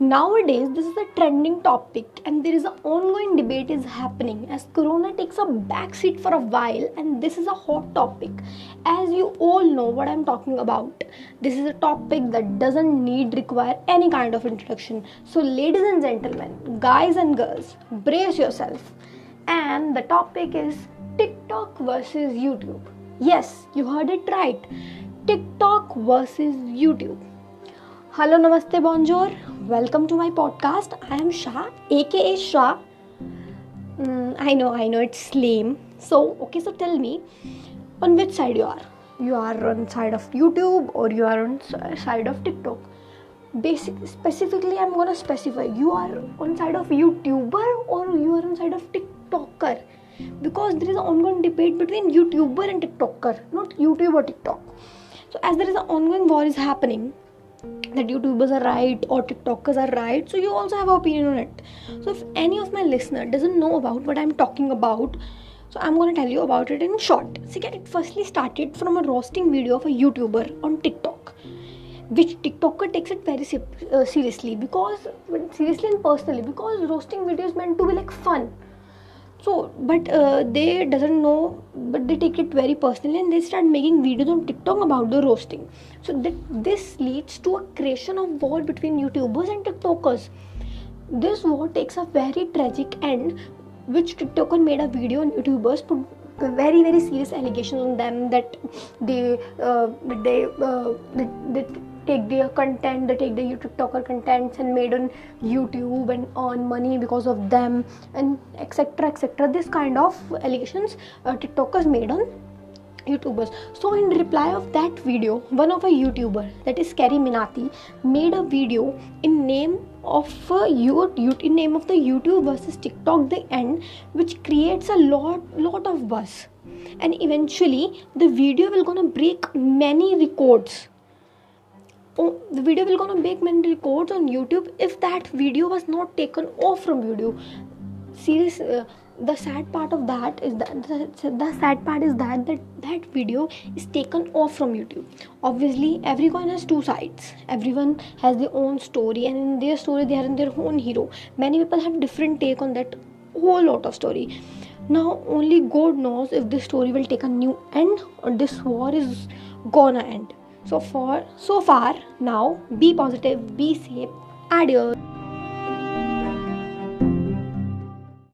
nowadays this is a trending topic and there is an ongoing debate is happening as corona takes a backseat for a while and this is a hot topic. As you all know what i'm talking about this is a topic that doesn't need require any kind of introduction. So ladies and gentlemen guys and girls brace yourself. And the topic is tiktok versus youtube. Yes you heard it right. Tiktok versus youtube Hello, Namaste, Bonjour. Welcome to my podcast. I am Shah, aka Shah. Mm, I know, I know it's lame. So, okay, so tell me on which side you are. You are on side of YouTube or you are on side of TikTok. Basic, specifically, I'm gonna specify you are on side of YouTuber or you are on side of TikToker because there is an ongoing debate between YouTuber and TikToker, not YouTube or TikTok. So, as there is an ongoing war is happening, that youtubers are right or tiktokers are right. So you also have an opinion on it. So if any of my listener doesn't know about what i'm talking about so i'm to tell you about it in short. See it firstly started from a roasting video of a youtuber on tiktok which tiktoker takes it very uh, seriously because seriously and personally because roasting videos meant to be like fun so but uh, they doesn't know but they take it very personally and they start making videos on tiktok about the roasting. So that this leads to a creation of war between youtubers and tiktokers. This war takes a very tragic end which tiktoker made a video on youtubers put very very serious allegations on them that they uh, they, uh, they, they take their content they take the tiktoker contents and made on youtube and earn money because of them and etc etc this kind of allegations uh, tiktokers made on youtubers. So in reply of that video one of a youtuber that is CarryMinati made a video in name of uh, your in name of the youtube versus tiktok the end which creates a lot lot of buzz. And eventually the video will gonna break many records oh, the video will gonna make many records on youtube if that video was not taken off from video. Serious uh, the sad part of that is that the, the sad part is that, that that video is taken off from youtube. Obviously everyone has two sides. Everyone has their own story and in their story they are in their own hero. Many people have different take on that whole lot of story. Now only god knows if this story will take a new end or this war is gonna end so for so far now be positive be safe adios